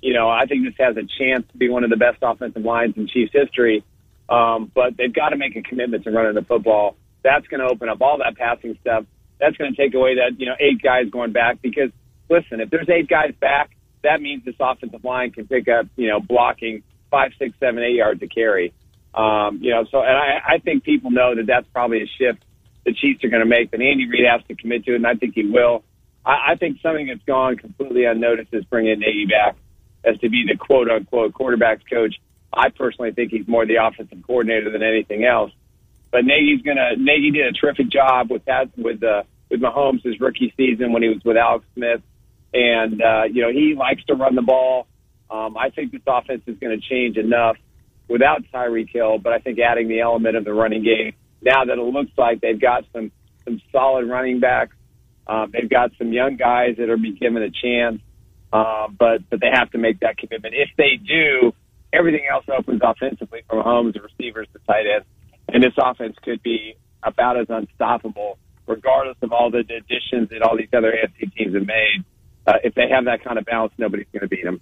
You know, I think this has a chance to be one of the best offensive lines in Chiefs history. Um, but they've got to make a commitment to running the football. That's going to open up all that passing stuff. That's going to take away that you know eight guys going back because listen, if there's eight guys back, that means this offensive line can pick up you know blocking five, six, seven, eight yards to carry. Um, you know, so and I, I think people know that that's probably a shift the Chiefs are going to make that Andy Reid has to commit to, and I think he will. I, I think something that's gone completely unnoticed is bringing Nagy back as to be the quote unquote quarterbacks coach. I personally think he's more the offensive coordinator than anything else. But Nagy's gonna Nagy did a terrific job with that with uh, with Mahomes his rookie season when he was with Alex Smith, and uh, you know he likes to run the ball. Um, I think this offense is going to change enough without Tyreek Hill, but I think adding the element of the running game now that it looks like they've got some some solid running backs, um, they've got some young guys that are being given a chance, uh, but but they have to make that commitment. If they do, everything else opens offensively from homes to receivers to tight ends, and this offense could be about as unstoppable, regardless of all the additions that all these other AFC teams have made. Uh, if they have that kind of balance, nobody's going to beat them.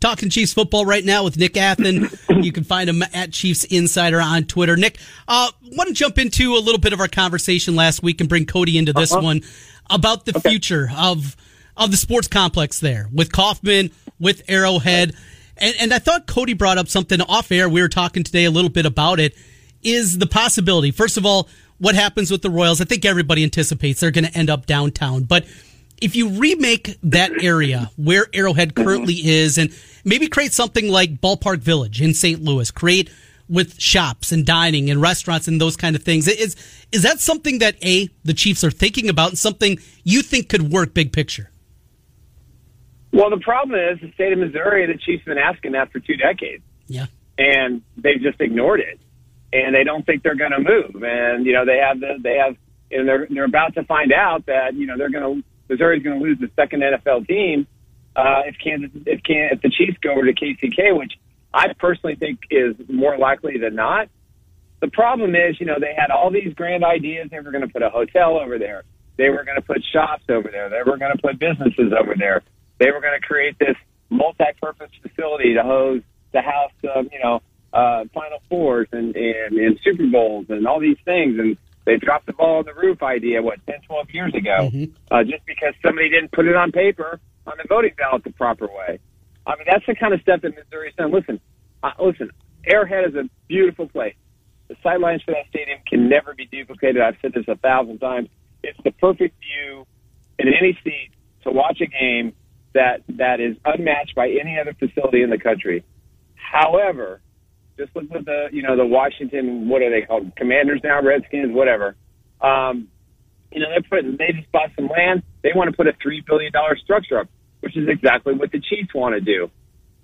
Talking Chiefs football right now with Nick Athan. you can find him at Chiefs Insider on Twitter. Nick, uh, want to jump into a little bit of our conversation last week and bring Cody into this uh-huh. one about the okay. future of of the sports complex there with Kauffman, with Arrowhead. And, and I thought Cody brought up something off air. We were talking today a little bit about it. Is the possibility, first of all, what happens with the Royals? I think everybody anticipates they're going to end up downtown. But if you remake that area where Arrowhead currently is and maybe create something like Ballpark Village in St. Louis, create with shops and dining and restaurants and those kind of things. Is is that something that a the Chiefs are thinking about and something you think could work big picture? Well, the problem is the state of Missouri. The Chiefs have been asking that for two decades. Yeah, and they've just ignored it, and they don't think they're going to move. And you know they have the they have and they're they're about to find out that you know they're going to Missouri's going to lose the second NFL team uh, if Kansas if can if the Chiefs go over to KCK, which I personally think is more likely than not. The problem is, you know, they had all these grand ideas. They were going to put a hotel over there. They were going to put shops over there. They were going to put businesses over there. They were going to create this multi-purpose facility to host to house, um, you know, uh, Final Fours and, and and Super Bowls and all these things. And they dropped the ball on the roof idea, what, 10, 12 years ago, mm-hmm. uh, just because somebody didn't put it on paper on the voting ballot the proper way. I mean, that's the kind of stuff that Missouri's done. Listen, uh, listen, Arrowhead is a beautiful place. The sidelines for that stadium can never be duplicated. I've said this a thousand times. It's the perfect view in any seat to watch a game that that is unmatched by any other facility in the country. However, Just look at the you know the Washington. What are they called? Commanders now, Redskins, whatever. Um, you know they're putting. They just bought some land. They want to put a three billion dollar structure up, which is exactly what the Chiefs want to do.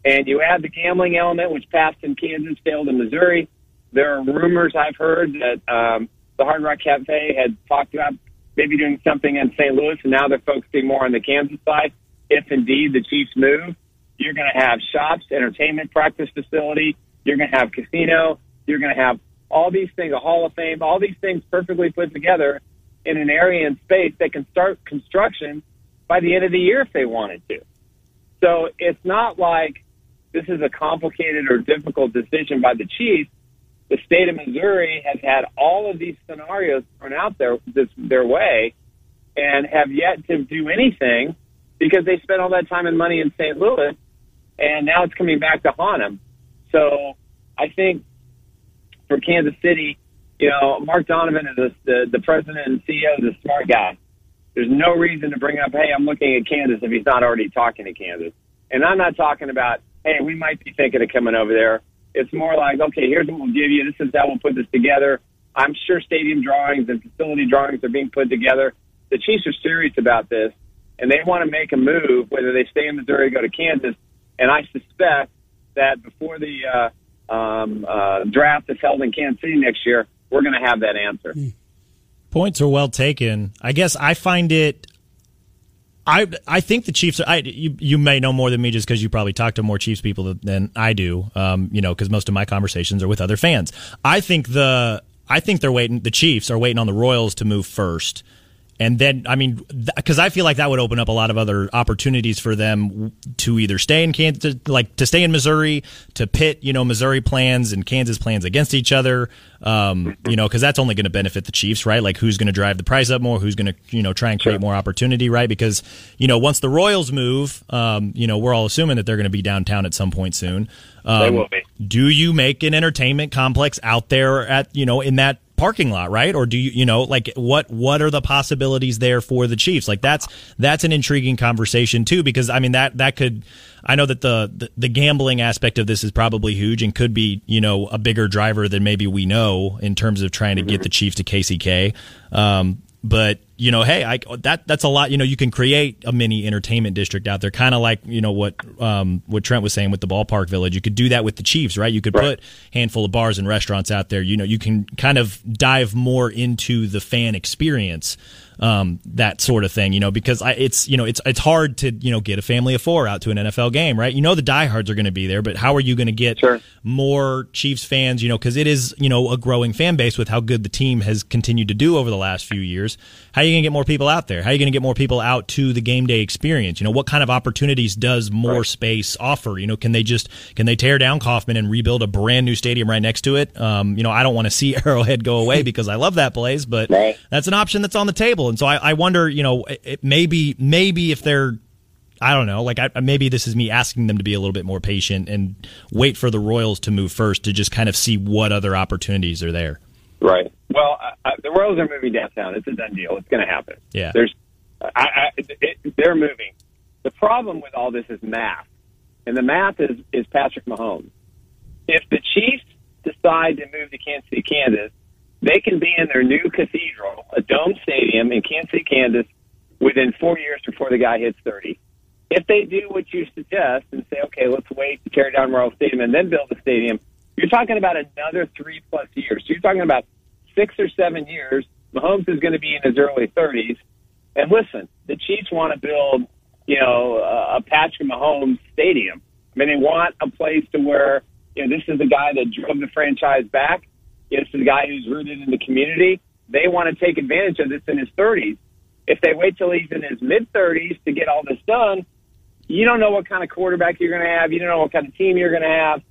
And you add the gambling element, which passed in Kansas, failed in Missouri. There are rumors I've heard that um, the Hard Rock Cafe had talked about maybe doing something in St. Louis, and now they're focusing more on the Kansas side. If indeed the Chiefs move, you're going to have shops, entertainment, practice facility. You're going to have casino. You're going to have all these things, a Hall of Fame, all these things perfectly put together in an area and space that can start construction by the end of the year if they wanted to. So it's not like this is a complicated or difficult decision by the Chiefs. The state of Missouri has had all of these scenarios thrown out there this, their way and have yet to do anything because they spent all that time and money in St. Louis and now it's coming back to haunt them. So I think for Kansas City, you know, Mark Donovan is a, the, the president and CEO is a smart guy. There's no reason to bring up, hey, I'm looking at Kansas if he's not already talking to Kansas. And I'm not talking about hey, we might be thinking of coming over there. It's more like, okay, here's what we'll give you. This is how we'll put this together. I'm sure stadium drawings and facility drawings are being put together. The Chiefs are serious about this, and they want to make a move, whether they stay in Missouri or go to Kansas. And I suspect that before the uh, um, uh, draft is held in Kansas City next year, we're going to have that answer. Points are well taken. I guess I find it I I think the Chiefs. Are, I you you may know more than me just because you probably talk to more Chiefs people than I do. Um, you know, because most of my conversations are with other fans. I think the I think they're waiting. The Chiefs are waiting on the Royals to move first and then, I mean, because I feel like that would open up a lot of other opportunities for them to either stay in Kansas, like to stay in Missouri, to pit, you know, Missouri plans and Kansas plans against each other. Um, you know, because that's only going to benefit the Chiefs, right? Like, who's going to drive the price up more? Who's going to, you know, try and create more opportunity, right? Because, you know, once the Royals move, um, you know, we're all assuming that they're going to be downtown at some point soon. Um, they will be. Do you make an entertainment complex out there at, you know, in that parking lot, right? Or do you, you know, like what what are the possibilities there for the Chiefs? Like that's that's an intriguing conversation too, because I mean that that could. I know that the, the, the gambling aspect of this is probably huge and could be you know a bigger driver than maybe we know in terms of trying to get the Chiefs to KCK. Um, but you know, hey, I, that that's a lot. You know, you can create a mini entertainment district out there, kind of like you know what um, what Trent was saying with the ballpark village. You could do that with the Chiefs, right? You could right. put handful of bars and restaurants out there. You know, you can kind of dive more into the fan experience um, that sort of thing, you know, because I, it's you know it's it's hard to you know get a family of four out to an NFL game, right? You know the diehards are going to be there, but how are you going to get sure. more Chiefs fans? You know, because it is you know a growing fan base with how good the team has continued to do over the last few years. How are you going to get more people out there? How are you going to get more people out to the game day experience? You know, what kind of opportunities does more right. space offer? You know, can they just can they tear down Kauffman and rebuild a brand new stadium right next to it? Um, you know, I don't want to see Arrowhead go away because I love that place, but right. that's an option that's on the table. And so I, I wonder, you know, it, maybe maybe if they're I don't know. Like, I, maybe this is me asking them to be a little bit more patient and wait for the Royals to move first to just kind of see what other opportunities are there. Right. Well, uh, the Royals are moving downtown. It's a done deal. It's going to happen. Yeah. There's, I, I, it, they're moving. The problem with all this is math, and the math is is Patrick Mahomes. If the Chiefs decide to move to Kansas City, Kansas, they can be in their new cathedral, a dome stadium in Kansas City, Kansas, within four years before the guy hits 30. If they do what you suggest and say, okay, let's wait to tear down Royal Stadium and then build a stadium, you're talking about another three plus years. So you're talking about six or seven years. Mahomes is going to be in his early 30s. And listen, the Chiefs want to build, you know, a Patrick Mahomes stadium. I mean, they want a place to where, you know, this is the guy that drove the franchise back. It's the guy who's rooted in the community. They want to take advantage of this in his 30s. If they wait till he's in his mid 30s to get all this done, you don't know what kind of quarterback you're going to have. You don't know what kind of team you're going to have.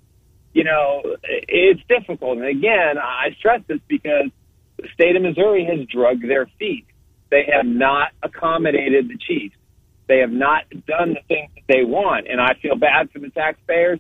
You know, it's difficult. And again, I stress this because the state of Missouri has drugged their feet. They have not accommodated the Chiefs. They have not done the things that they want. And I feel bad for the taxpayers.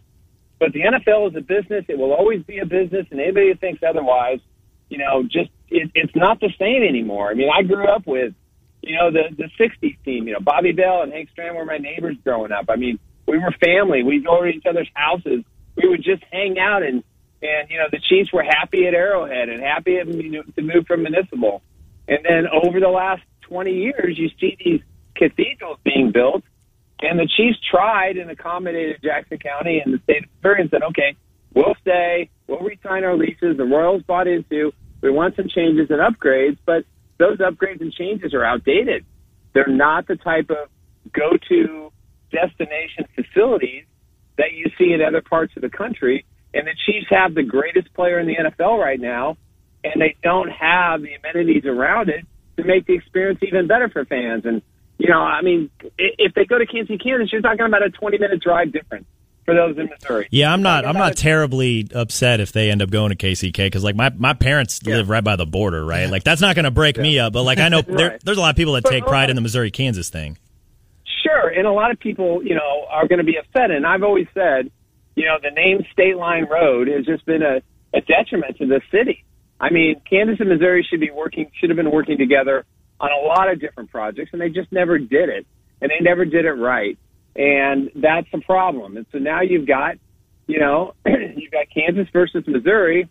But the NFL is a business. It will always be a business, and anybody who thinks otherwise, you know, just it, it's not the same anymore. I mean, I grew up with, you know, the the '60s team. You know, Bobby Bell and Hank Stram were my neighbors growing up. I mean, we were family. We'd go to each other's houses. We would just hang out and And you know, the Chiefs were happy at Arrowhead and happy at, you know, to move from Municipal. And then over the last 20 years, you see these cathedrals being built, and the Chiefs tried and accommodated Jackson County and the state of Missouri and said, okay, we'll stay, we'll resign our leases. The Royals bought into. We want some changes and upgrades, but those upgrades and changes are outdated. They're not the type of go-to destination facilities that you see in other parts of the country. And the Chiefs have the greatest player in the NFL right now, and they don't have the amenities around it to make the experience even better for fans. And you know, I mean, if they go to Kansas, City, Kansas, you're talking about a 20 minute drive difference for those in Missouri. Yeah, I'm not. I'm not terribly upset if they end up going to KCK because like my my parents yeah. live right by the border, right? Like that's not going to break yeah. me up. But like I know right. there, there's a lot of people that but, take pride in the Missouri Kansas thing. Sure, and a lot of people, you know, are going to be upset. And I've always said, you know, the name State Line Road has just been a, a detriment to the city. I mean, Kansas and Missouri should be working, should have been working together on a lot of different projects, and they just never did it, and they never did it right, and that's the problem. And so now you've got, you know, you've got Kansas versus Missouri,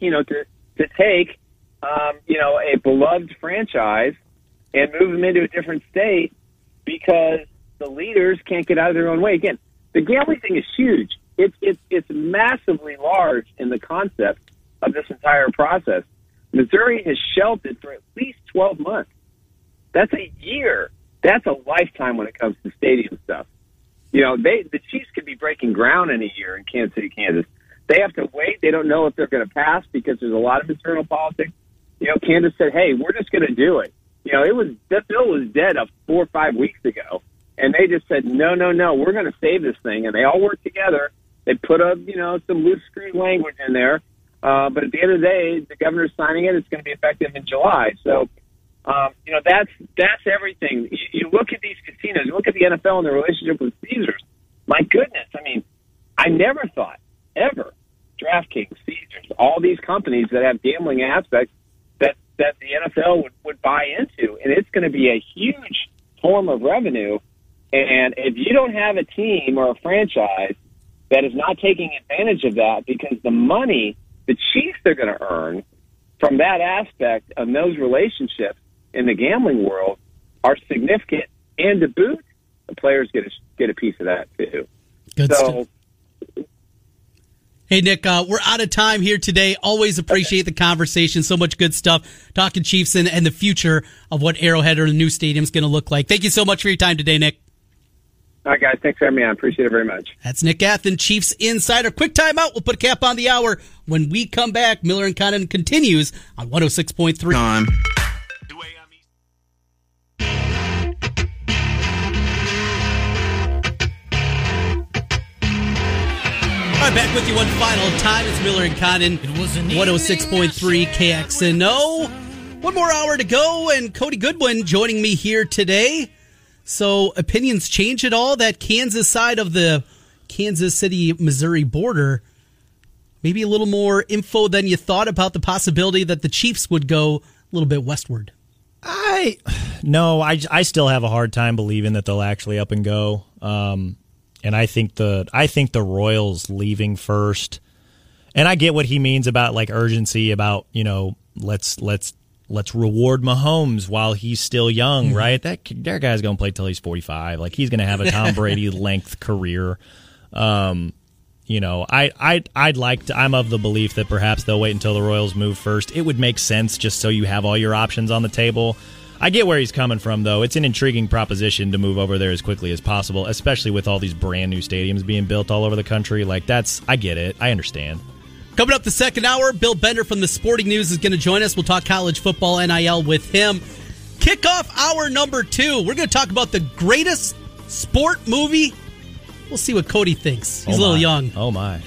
you know, to to take, um, you know, a beloved franchise and move them into a different state because the leaders can't get out of their own way. Again, the gambling thing is huge. It's it's it's massively large in the concept of this entire process. Missouri has shelved it for at least 12 months. That's a year. That's a lifetime when it comes to stadium stuff. You know, they the Chiefs could be breaking ground in a year in Kansas City, Kansas. They have to wait. They don't know if they're going to pass because there's a lot of internal politics. You know, Kansas said, "Hey, we're just going to do it." You know, it was that bill was dead a four or five weeks ago, and they just said, "No, no, no, we're going to save this thing." And they all worked together. They put up, you know, some loose screen language in there, uh, but at the end of the day, the governor's signing it. It's going to be effective in July. So, um, you know, that's that's everything. You, you look at these casinos. You look at the NFL and the relationship with Caesars. My goodness, I mean, I never thought ever DraftKings, Caesars, all these companies that have gambling aspects that that the NFL would, would buy into, and it's going to be a huge form of revenue. And if you don't have a team or a franchise that is not taking advantage of that because the money the Chiefs are going to earn from that aspect of those relationships in the gambling world are significant. And to boot, the players get a, get a piece of that too. Good so, stuff. Hey, Nick, uh, we're out of time here today. Always appreciate okay. the conversation. So much good stuff. Talking Chiefs and, and the future of what Arrowhead or the new stadium is going to look like. Thank you so much for your time today, Nick. All right, guys. Thanks for having me on. Appreciate it very much. That's Nick Athan, Chiefs Insider. Quick timeout. We'll put a cap on the hour. When we come back, Miller and Condon continues on 106.3. Time. All right, back with you one final time. It's Miller and Condon, 106.3 KXNO. One more hour to go, and Cody Goodwin joining me here today. So opinions change at all? That Kansas side of the Kansas City, Missouri border, maybe a little more info than you thought about the possibility that the Chiefs would go a little bit westward. I no, I, I still have a hard time believing that they'll actually up and go. Um, and I think the I think the Royals leaving first. And I get what he means about like urgency about, you know, let's let's let's reward Mahomes while he's still young, mm-hmm. right? That that guy's going to play till he's 45. Like he's going to have a Tom Brady length career. Um, you know, I I I'd like to I'm of the belief that perhaps they'll wait until the Royals move first. It would make sense just so you have all your options on the table. I get where he's coming from though. It's an intriguing proposition to move over there as quickly as possible, especially with all these brand new stadiums being built all over the country. Like that's I get it. I understand. Coming up the second hour, Bill Bender from the Sporting News is going to join us. We'll talk college football NIL with him. Kick off hour number two. We're going to talk about the greatest sport movie. We'll see what Cody thinks. He's oh a little young. Oh, my.